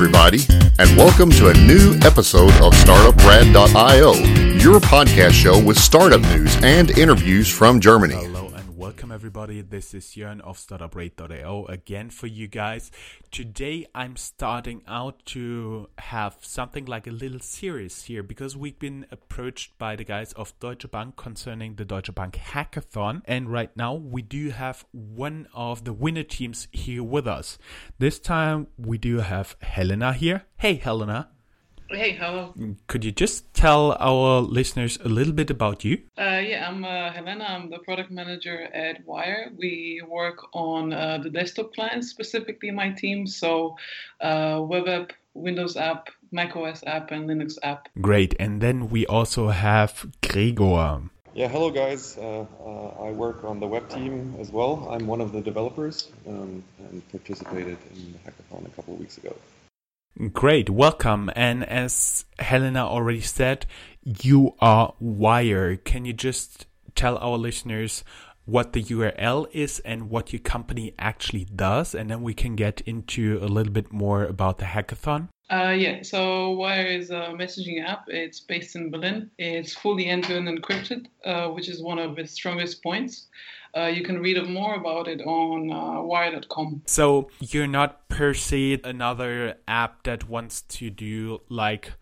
everybody, and welcome to a new episode of StartupRad.io, your podcast show with startup news and interviews from Germany. Everybody. This is Jörn of StartupRad.io again for you guys. Today I'm starting out to have something like a little series here because we've been approached by the guys of Deutsche Bank concerning the Deutsche Bank Hackathon. And right now we do have one of the winner teams here with us. This time we do have Helena here. Hey Helena. Hey, hello. Could you just tell our listeners a little bit about you? Uh, yeah, I'm uh, Helena. I'm the product manager at Wire. We work on uh, the desktop clients, specifically my team. So, uh, web app, Windows app, Mac OS app, and Linux app. Great. And then we also have Gregor. Yeah, hello guys. Uh, uh, I work on the web team as well. I'm one of the developers um, and participated in the hackathon a couple of weeks ago. Great, welcome. And as Helena already said, you are Wire. Can you just tell our listeners what the URL is and what your company actually does? And then we can get into a little bit more about the hackathon. Uh, yeah, so Wire is a messaging app. It's based in Berlin. It's fully end-to-end encrypted, uh, which is one of its strongest points. Uh, you can read more about it on uh, wire.com. So you're not per se another app that wants to do like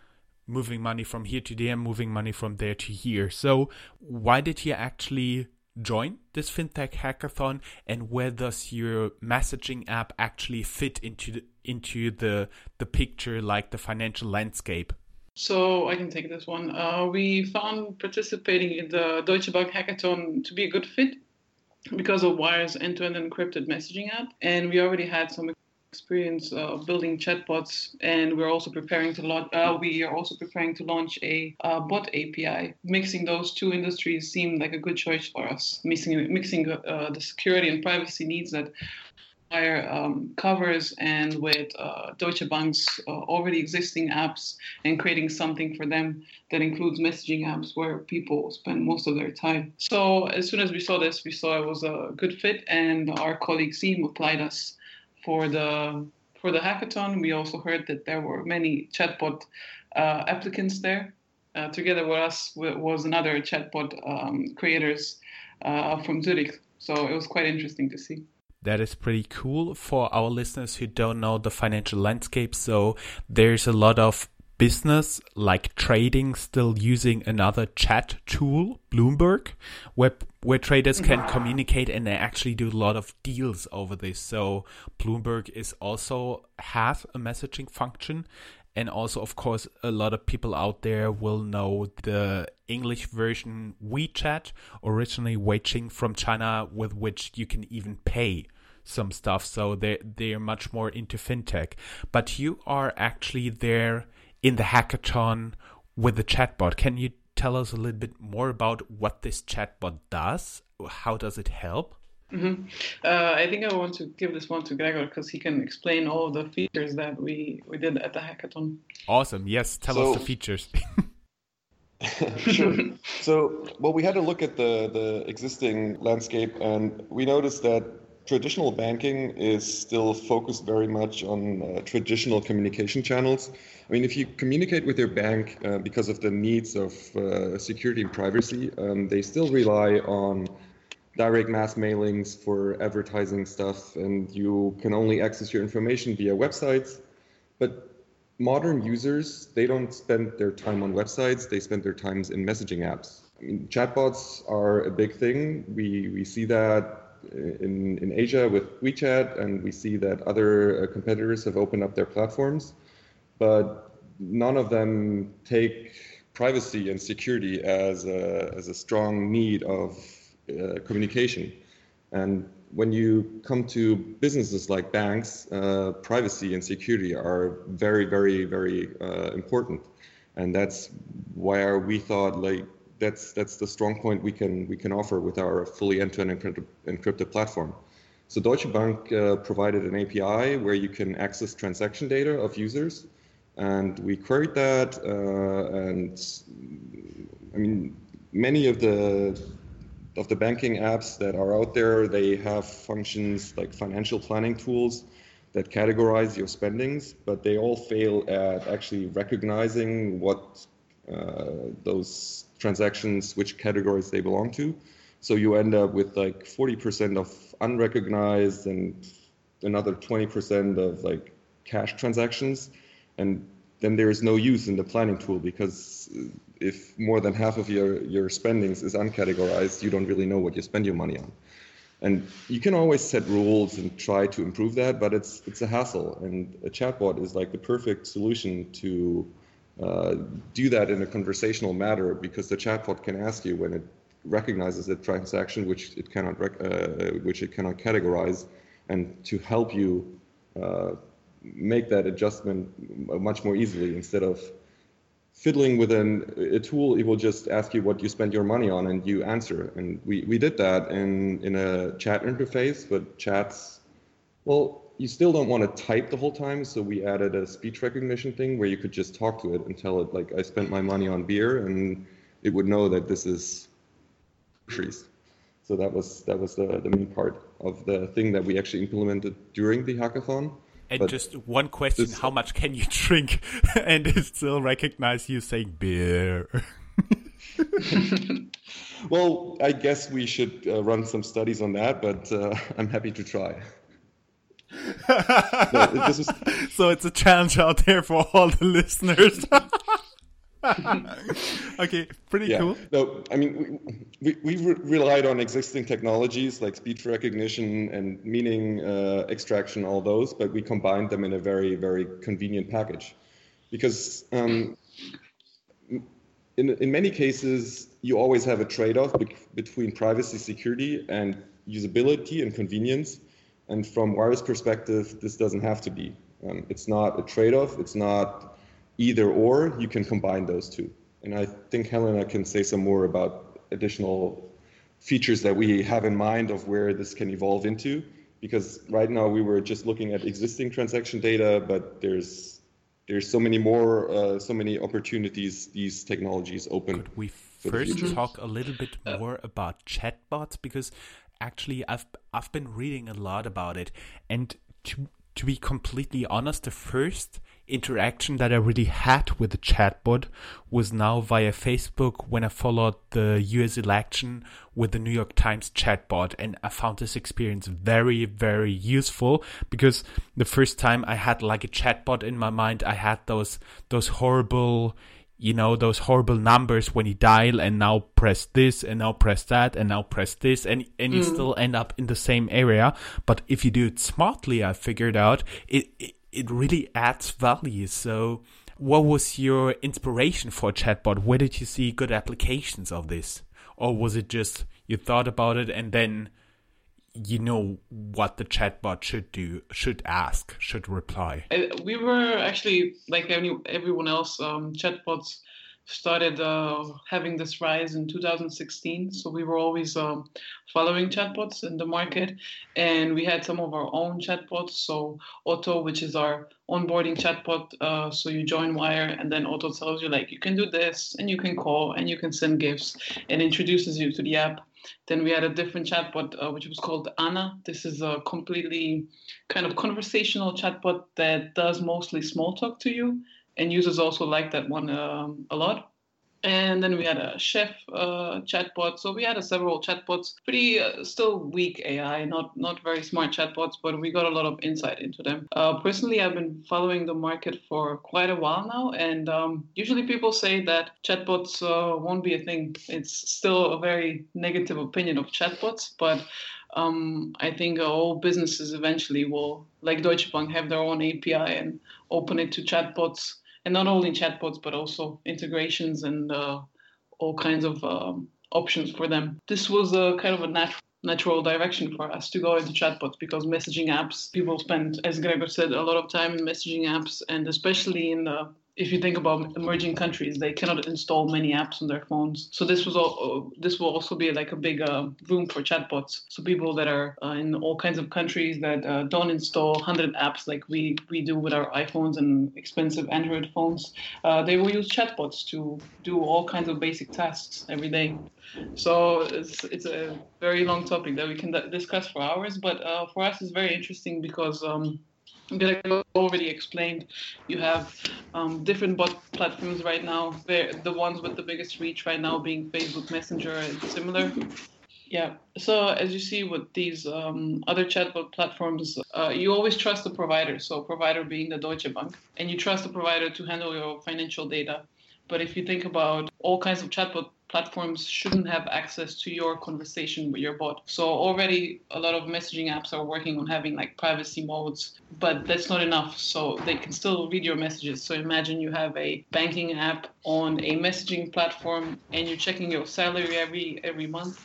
moving money from here to there, moving money from there to here. So why did you actually join this fintech hackathon and where does your messaging app actually fit into the, into the the picture like the financial landscape so I can take this one. Uh, we found participating in the Deutsche Bank hackathon to be a good fit because of Wire's end-to-end encrypted messaging app, and we already had some experience uh, building chatbots, and we're also preparing to launch. Uh, we are also preparing to launch a uh, bot API. Mixing those two industries seemed like a good choice for us. Mixing mixing uh, the security and privacy needs that Wire um, covers and with uh, Deutsche Bank's uh, already existing apps and creating something for them that includes messaging apps where people spend most of their time. So as soon as we saw this, we saw it was a good fit, and our colleague Seam applied us for the for the hackathon. We also heard that there were many chatbot uh, applicants there. Uh, together with us was another chatbot um, creators uh, from Zurich. So it was quite interesting to see. That is pretty cool for our listeners who don't know the financial landscape. So there's a lot of business like trading still using another chat tool, Bloomberg, where where traders can mm-hmm. communicate and they actually do a lot of deals over this. So Bloomberg is also has a messaging function and also of course a lot of people out there will know the English version WeChat, originally Weixin from China, with which you can even pay some stuff. So they they're much more into fintech. But you are actually there in the hackathon with the chatbot. Can you tell us a little bit more about what this chatbot does? How does it help? Mm-hmm. Uh, I think I want to give this one to Gregor because he can explain all of the features that we, we did at the hackathon. Awesome. Yes, tell so, us the features. sure. So, well, we had to look at the, the existing landscape and we noticed that traditional banking is still focused very much on uh, traditional communication channels. I mean, if you communicate with your bank uh, because of the needs of uh, security and privacy, um, they still rely on direct mass mailings for advertising stuff, and you can only access your information via websites. But modern users, they don't spend their time on websites, they spend their times in messaging apps. I mean, chatbots are a big thing. We, we see that in, in Asia with WeChat, and we see that other uh, competitors have opened up their platforms, but none of them take privacy and security as a, as a strong need of uh, communication. And when you come to businesses like banks, uh, privacy and security are very, very, very uh, important. And that's why we thought like that's that's the strong point we can we can offer with our fully end-to-end encrypted, encrypted platform. So Deutsche Bank uh, provided an API where you can access transaction data of users, and we queried that. Uh, and I mean, many of the of the banking apps that are out there, they have functions like financial planning tools, that categorize your spendings, but they all fail at actually recognizing what uh, those transactions, which categories they belong to. So you end up with like 40% of unrecognized and another 20% of like cash transactions. And then there is no use in the planning tool because if more than half of your, your spendings is uncategorized, you don't really know what you spend your money on. And you can always set rules and try to improve that, but it's it's a hassle. And a chatbot is like the perfect solution to uh, do that in a conversational manner because the chatbot can ask you when it recognizes a transaction which it cannot rec- uh, which it cannot categorize, and to help you uh, make that adjustment much more easily instead of fiddling with an, a tool, it will just ask you what you spend your money on and you answer. And we, we did that in, in a chat interface, but chats, well, you still don't want to type the whole time. So we added a speech recognition thing where you could just talk to it and tell it, like, I spent my money on beer, and it would know that this is groceries. So that was that was the, the main part of the thing that we actually implemented during the hackathon. And but just one question: this, How much can you drink, and still recognize you saying beer? well, I guess we should uh, run some studies on that, but uh, I'm happy to try. no, is... So it's a challenge out there for all the listeners. okay, pretty yeah. cool. No, I mean, we, we, we re- relied on existing technologies like speech recognition and meaning uh, extraction, all those, but we combined them in a very, very convenient package. Because um, in, in many cases, you always have a trade off be- between privacy, security, and usability and convenience. And from Wire's perspective, this doesn't have to be. Um, it's not a trade off, it's not either or, you can combine those two. And I think Helena can say some more about additional features that we have in mind of where this can evolve into. Because right now we were just looking at existing transaction data, but there's there's so many more, uh, so many opportunities these technologies open. Could we first talk a little bit more about chatbots? Because actually, I've I've been reading a lot about it, and to to be completely honest, the first interaction that I really had with the chatbot was now via Facebook when I followed the US election with the New York Times chatbot. And I found this experience very, very useful because the first time I had like a chatbot in my mind, I had those, those horrible, you know, those horrible numbers when you dial and now press this and now press that and now press this and, and you mm. still end up in the same area. But if you do it smartly, I figured out it, it, it really adds value. So what was your inspiration for chatbot? Where did you see good applications of this? Or was it just you thought about it and then you know what the chatbot should do, should ask, should reply. We were actually like everyone else. Um, chatbots started uh, having this rise in 2016. So we were always um, following chatbots in the market, and we had some of our own chatbots. So Otto, which is our onboarding chatbot. Uh, so you join Wire, and then Otto tells you like you can do this, and you can call, and you can send gifts, and introduces you to the app. Then we had a different chatbot, uh, which was called Anna. This is a completely kind of conversational chatbot that does mostly small talk to you, and users also like that one um, a lot. And then we had a chef uh, chatbot. So we had several chatbots, pretty uh, still weak AI, not not very smart chatbots, but we got a lot of insight into them. Uh, personally, I've been following the market for quite a while now, and um, usually people say that chatbots uh, won't be a thing. It's still a very negative opinion of chatbots, but um, I think all businesses eventually will, like Deutsche Bank, have their own API and open it to chatbots and not only chatbots but also integrations and uh, all kinds of um, options for them. This was a kind of a natural natural direction for us to go into chatbots because messaging apps people spend as gregor said a lot of time in messaging apps and especially in the if you think about emerging countries, they cannot install many apps on their phones. So this was all. This will also be like a big uh, room for chatbots. So people that are uh, in all kinds of countries that uh, don't install 100 apps like we we do with our iPhones and expensive Android phones, uh, they will use chatbots to do all kinds of basic tasks every day. So it's it's a very long topic that we can discuss for hours. But uh, for us, it's very interesting because. Um, like I already explained, you have um, different bot platforms right now. They're the ones with the biggest reach right now being Facebook Messenger and similar. Yeah. So as you see with these um, other chatbot platforms, uh, you always trust the provider. So provider being the Deutsche Bank, and you trust the provider to handle your financial data. But if you think about all kinds of chatbot platforms shouldn't have access to your conversation with your bot. So already a lot of messaging apps are working on having like privacy modes, but that's not enough. So they can still read your messages. So imagine you have a banking app on a messaging platform and you're checking your salary every every month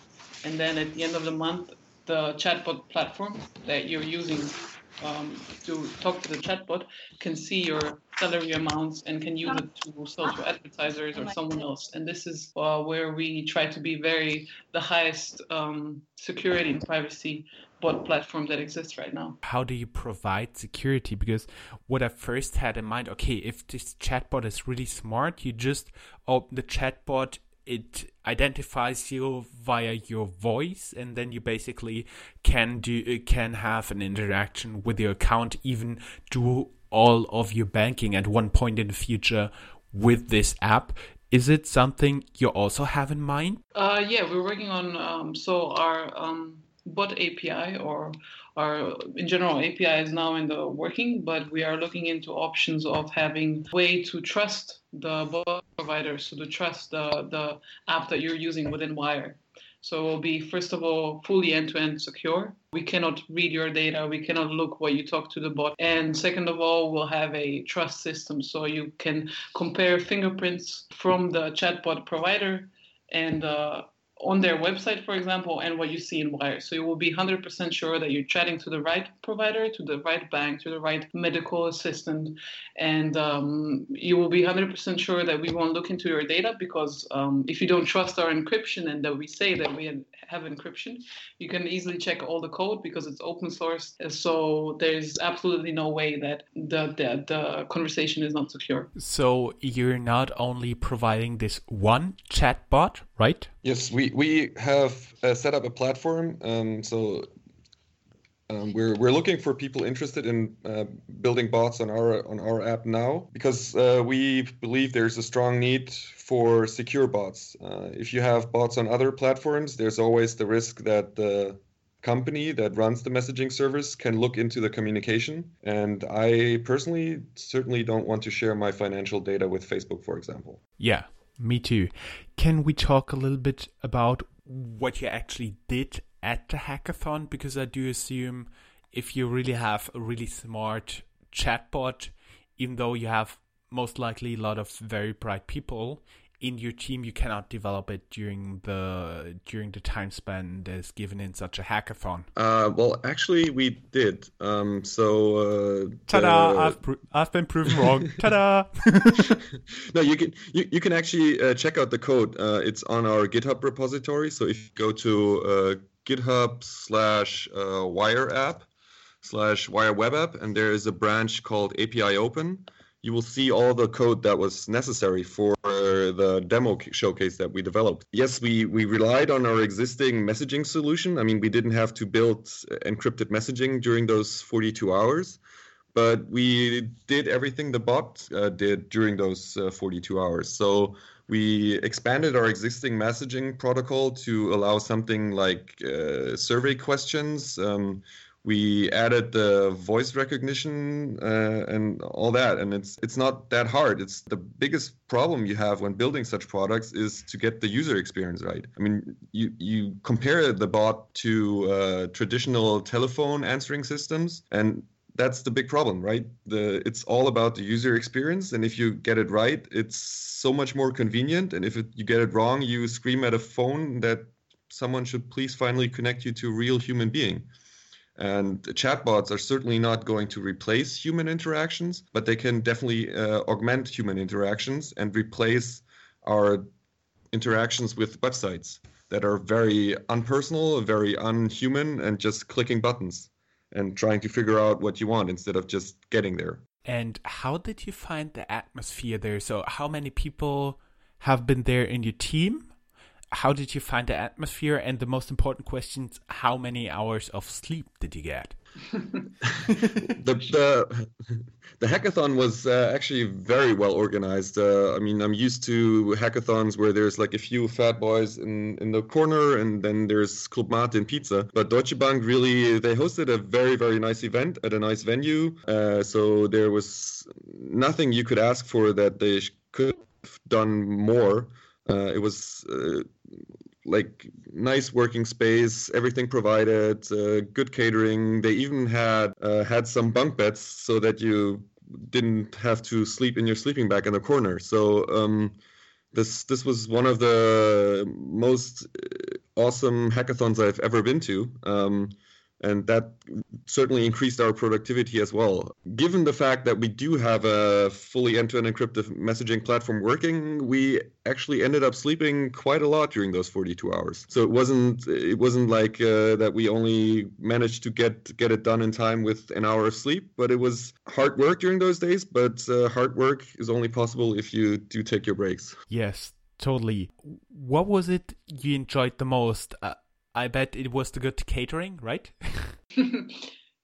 and then at the end of the month the chatbot platform that you're using um, to talk to the chatbot can see your salary amounts and can use it to sell to advertisers or someone else. And this is uh, where we try to be very the highest um, security and privacy bot platform that exists right now. How do you provide security? Because what I first had in mind, okay, if this chatbot is really smart, you just open the chatbot it identifies you via your voice and then you basically can do can have an interaction with your account even do all of your banking at one point in the future with this app is it something you also have in mind uh, yeah we're working on um, so our um, bot api or our in general api is now in the working but we are looking into options of having way to trust the bot provider, so to trust the, the app that you're using within Wire. So it will be, first of all, fully end to end secure. We cannot read your data. We cannot look what you talk to the bot. And second of all, we'll have a trust system. So you can compare fingerprints from the chatbot provider and uh, on their website, for example, and what you see in Wire. So you will be 100% sure that you're chatting to the right provider, to the right bank, to the right medical assistant, and um, you will be 100% sure that we won't look into your data because um, if you don't trust our encryption and that we say that we have encryption, you can easily check all the code because it's open source. So there's absolutely no way that the, the, the conversation is not secure. So you're not only providing this one chatbot, right? Yes, we, we have uh, set up a platform. Um, so um, we're we're looking for people interested in uh, building bots on our on our app now because uh, we believe there's a strong need for secure bots. Uh, if you have bots on other platforms, there's always the risk that the company that runs the messaging service can look into the communication. And I personally certainly don't want to share my financial data with Facebook, for example. Yeah, me too. Can we talk a little bit about what you actually did at the hackathon? Because I do assume if you really have a really smart chatbot, even though you have most likely a lot of very bright people, in your team you cannot develop it during the during the time span that's given in such a hackathon. Uh, well actually we did. Um, so uh, ta-da! the... I've, pro- I've been proven wrong. Ta-da! No you can you, you can actually uh, check out the code. Uh, it's on our github repository. So if you go to uh, github slash uh, wire app slash wire web app and there is a branch called api open you will see all the code that was necessary for the demo showcase that we developed. Yes, we, we relied on our existing messaging solution. I mean, we didn't have to build encrypted messaging during those 42 hours, but we did everything the bot uh, did during those uh, 42 hours. So we expanded our existing messaging protocol to allow something like uh, survey questions. Um, we added the voice recognition uh, and all that. And it's it's not that hard. It's the biggest problem you have when building such products is to get the user experience right. I mean you you compare the bot to uh, traditional telephone answering systems and that's the big problem right? The it's all about the user experience and if you get it right it's so much more convenient and if it, you get it wrong you scream at a phone that someone should please finally connect you to a real human being and chatbots are certainly not going to replace human interactions, but they can definitely uh, augment human interactions and replace our interactions with websites that are very unpersonal, very unhuman, and just clicking buttons and trying to figure out what you want instead of just getting there. And how did you find the atmosphere there? So, how many people have been there in your team? How did you find the atmosphere? And the most important questions: How many hours of sleep did you get? the, the the hackathon was uh, actually very well organized. Uh, I mean, I'm used to hackathons where there's like a few fat boys in, in the corner, and then there's Club Mate and pizza. But Deutsche Bank really they hosted a very very nice event at a nice venue. Uh, so there was nothing you could ask for that they could have done more. Uh, it was uh, like nice working space, everything provided, uh, good catering. They even had uh, had some bunk beds so that you didn't have to sleep in your sleeping bag in the corner. So um, this this was one of the most uh, awesome hackathons I've ever been to. Um, and that certainly increased our productivity as well. Given the fact that we do have a fully end-to-end encrypted messaging platform working, we actually ended up sleeping quite a lot during those 42 hours. So it wasn't it wasn't like uh, that we only managed to get get it done in time with an hour of sleep, but it was hard work during those days. But uh, hard work is only possible if you do take your breaks. Yes, totally. What was it you enjoyed the most? Uh, I bet it was the good catering, right?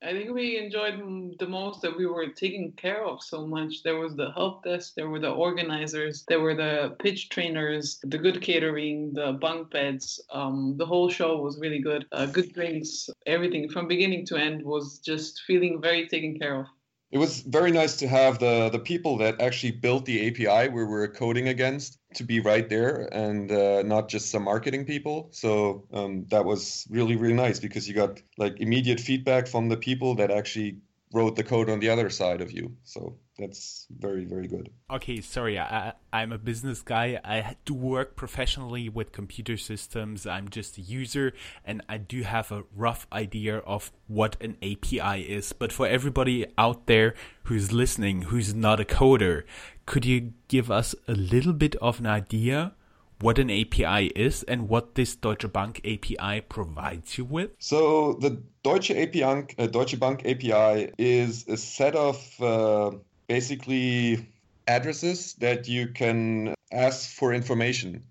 I think we enjoyed the most that we were taken care of so much. There was the help desk, there were the organizers, there were the pitch trainers, the good catering, the bunk beds. Um, the whole show was really good. Uh, good drinks, everything from beginning to end was just feeling very taken care of it was very nice to have the the people that actually built the API we were coding against to be right there and uh, not just some marketing people. So um, that was really really nice because you got like immediate feedback from the people that actually wrote the code on the other side of you. So that's very very good. Okay sorry I, i'm a business guy. I do work professionally with computer systems. I'm just a user and i do have a rough idea of what an api is. But for everybody out there who's listening who's not a coder could you give us a little bit of an idea what an API is and what this Deutsche Bank API provides you with? So the Deutsche API, uh, Deutsche Bank API is a set of uh, basically addresses that you can ask for information.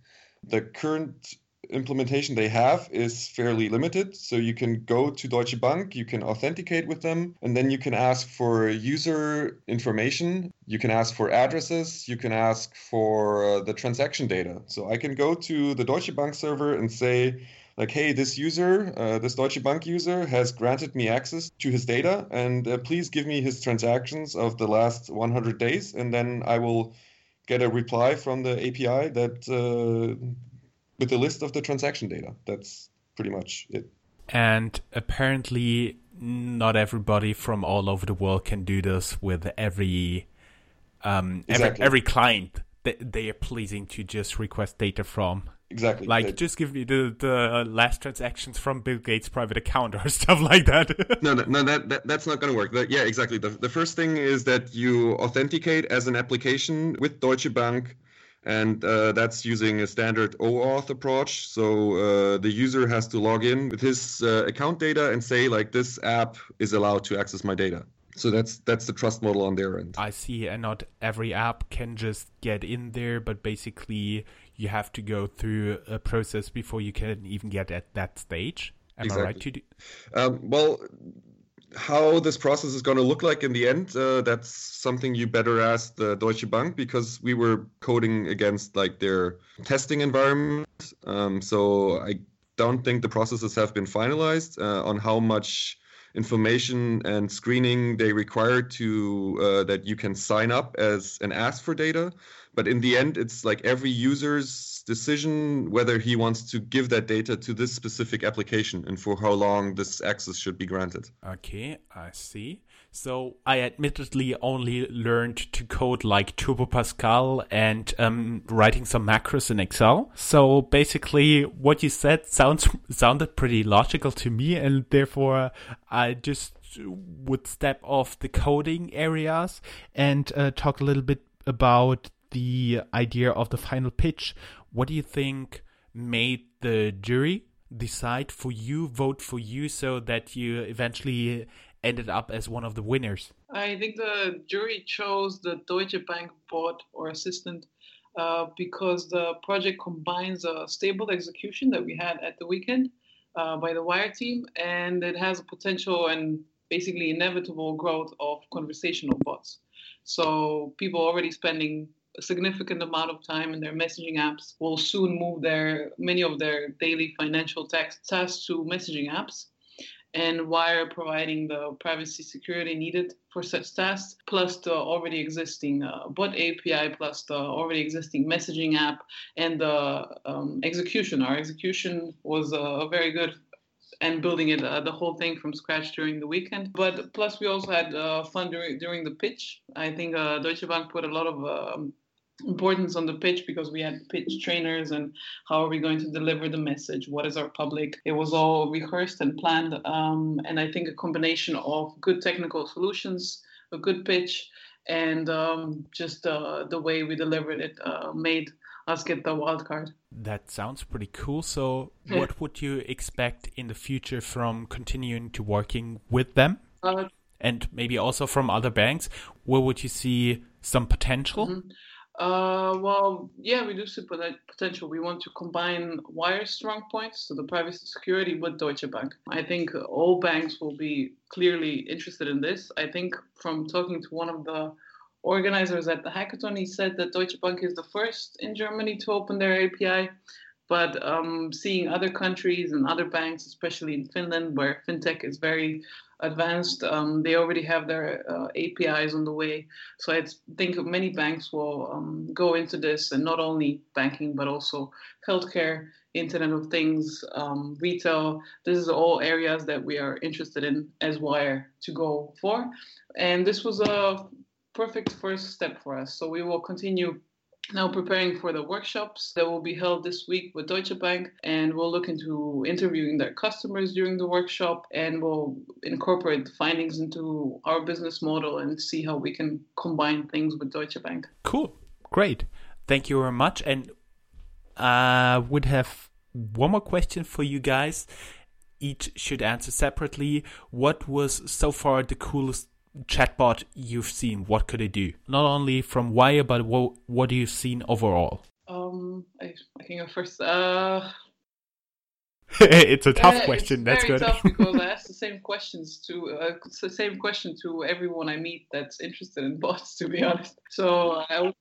The current implementation they have is fairly limited. So you can go to Deutsche Bank, you can authenticate with them, and then you can ask for user information. You can ask for addresses. You can ask for uh, the transaction data. So I can go to the Deutsche Bank server and say, like, hey, this user, uh, this Deutsche Bank user, has granted me access to his data, and uh, please give me his transactions of the last 100 days, and then I will get a reply from the API that uh, with a list of the transaction data. That's pretty much it. And apparently, not everybody from all over the world can do this with every um, exactly. every, every client that they are pleasing to just request data from. Exactly. Like, just give me the the last transactions from Bill Gates' private account or stuff like that. no, no, no, that, that that's not going to work. That, yeah, exactly. The, the first thing is that you authenticate as an application with Deutsche Bank, and uh, that's using a standard OAuth approach. So uh, the user has to log in with his uh, account data and say like, this app is allowed to access my data. So that's that's the trust model on their end. I see, and not every app can just get in there, but basically you have to go through a process before you can even get at that stage. Am exactly. I right to do? Um, well, how this process is going to look like in the end, uh, that's something you better ask the Deutsche Bank because we were coding against like their testing environment. Um, so I don't think the processes have been finalized uh, on how much information and screening they require to uh, that you can sign up as and ask for data. But in the end it's like every user's decision whether he wants to give that data to this specific application and for how long this access should be granted. Okay i see so I admittedly only learned to code like Turbo Pascal and um, writing some macros in Excel. So basically, what you said sounds sounded pretty logical to me, and therefore I just would step off the coding areas and uh, talk a little bit about the idea of the final pitch. What do you think made the jury decide for you, vote for you, so that you eventually ended up as one of the winners? I think the jury chose the Deutsche Bank bot or assistant uh, because the project combines a stable execution that we had at the weekend uh, by the Wire team, and it has a potential and basically inevitable growth of conversational bots. So people already spending a significant amount of time in their messaging apps will soon move their many of their daily financial tasks to messaging apps and Wire providing the privacy security needed for such tasks, plus the already existing uh, bot API, plus the already existing messaging app, and the um, execution. Our execution was uh, very good and building it uh, the whole thing from scratch during the weekend. But plus, we also had uh, fun during during the pitch. I think uh, Deutsche Bank put a lot of um, importance on the pitch because we had pitch trainers and how are we going to deliver the message? What is our public? It was all rehearsed and planned um, and i think a combination of good technical solutions a good pitch and um, just uh, the way we delivered it uh, made us get the wild card. That sounds pretty cool. So what would you expect in the future from continuing to working with them? Uh, and maybe also from other banks where would you see some potential? Mm-hmm. Uh, well, yeah, we do see potential. We want to combine wire strong points, so the privacy security, with Deutsche Bank. I think all banks will be clearly interested in this. I think from talking to one of the organizers at the hackathon, he said that Deutsche Bank is the first in Germany to open their API. But um, seeing other countries and other banks, especially in Finland, where fintech is very advanced. Um, they already have their uh, APIs on the way. So I think many banks will um, go into this, and not only banking, but also healthcare, Internet of Things, um, retail. This is all areas that we are interested in as Wire to go for. And this was a perfect first step for us. So we will continue now preparing for the workshops that will be held this week with Deutsche Bank and we'll look into interviewing their customers during the workshop and we'll incorporate the findings into our business model and see how we can combine things with Deutsche Bank. Cool. Great. Thank you very much and I would have one more question for you guys. Each should answer separately. What was so far the coolest chatbot you've seen? What could it do? Not only from Wire, but what what have you seen overall? Um, I, I can go first. Uh, it's a tough question. That's very good. tough because I ask the same questions to uh, the same question to everyone I meet that's interested in bots. To be honest, so I.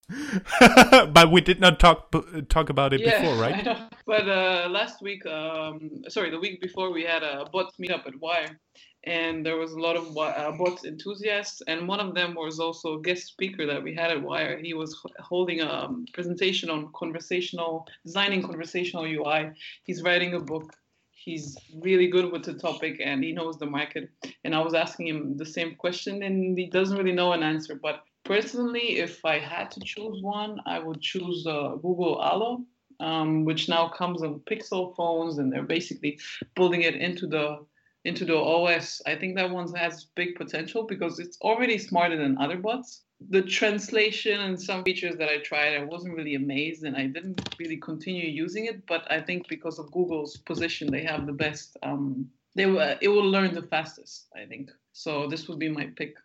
but we did not talk talk about it yeah, before, right? But uh, last week, um, sorry, the week before, we had a bots meetup at Wire, and there was a lot of uh, enthusiasts and one of them was also a guest speaker that we had at wire. He was holding a um, presentation on conversational designing conversational ui he's writing a book. He's really good with the topic and he knows the market. And i was asking him the same question and he doesn't really know an answer. But personally if i had to choose one i would choose uh, google allo um, which now comes on pixel phones and they're basically building it into the into the OS, I think that one has big potential because it's already smarter than other bots. The translation and some features that I tried, I wasn't really amazed and I didn't really continue using it. But I think because of Google's position, they have the best. Um, they will, it will learn the fastest, I think. So this would be my pick.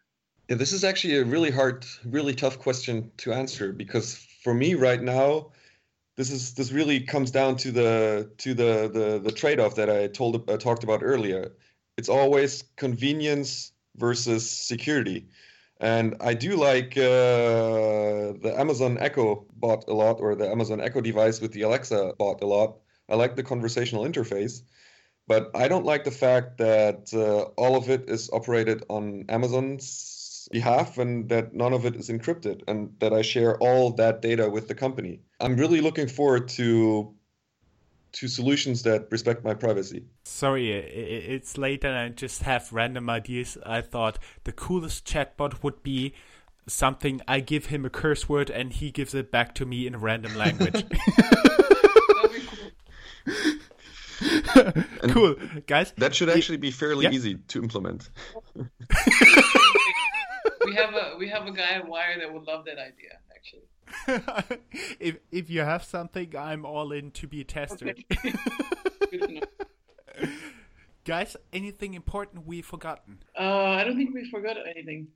Yeah, this is actually a really hard, really tough question to answer because for me right now, this is this really comes down to the to the the, the trade-off that I told uh, talked about earlier it's always convenience versus security. And I do like uh, the Amazon Echo bot a lot, or the Amazon Echo device with the Alexa bot a lot. I like the conversational interface, but I don't like the fact that uh, all of it is operated on Amazon's behalf and that none of it is encrypted and that I share all that data with the company. I'm really looking forward to to solutions that respect my privacy. Sorry, it's late and I just have random ideas. I thought the coolest chatbot would be something I give him a curse word and he gives it back to me in a random language. cool, guys. That should actually be fairly yeah. easy to implement. we have a we have a guy at Wire that would love that idea. if if you have something, I'm all in to be tested. Guys, anything important we've forgotten? Uh, I don't think we forgot anything.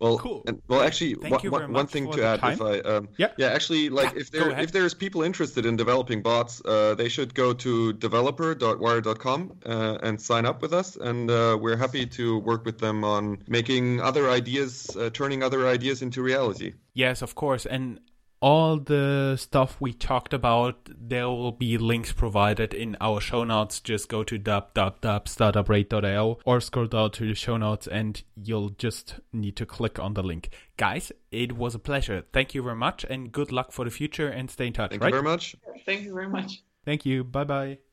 Well, Cool. And, well, actually, one, one, one thing to add, if. I, um, Yeah. yeah, actually, like Yeah, if there if there's people interested in developing bots, uh, they should go to developer.wire.com uh, and sign up with us, and uh, we're happy to work with them on making other ideas, uh, turning other ideas into reality. Yes, of course. And all the stuff we talked about, there will be links provided in our show notes. Just go to www.startuprad.io or scroll down to the show notes and you'll just need to click on the link. Guys, it was a pleasure. Thank you very much and good luck for the future and stay in touch, Thank right? you very much. Thank you very much. Thank you. Bye bye.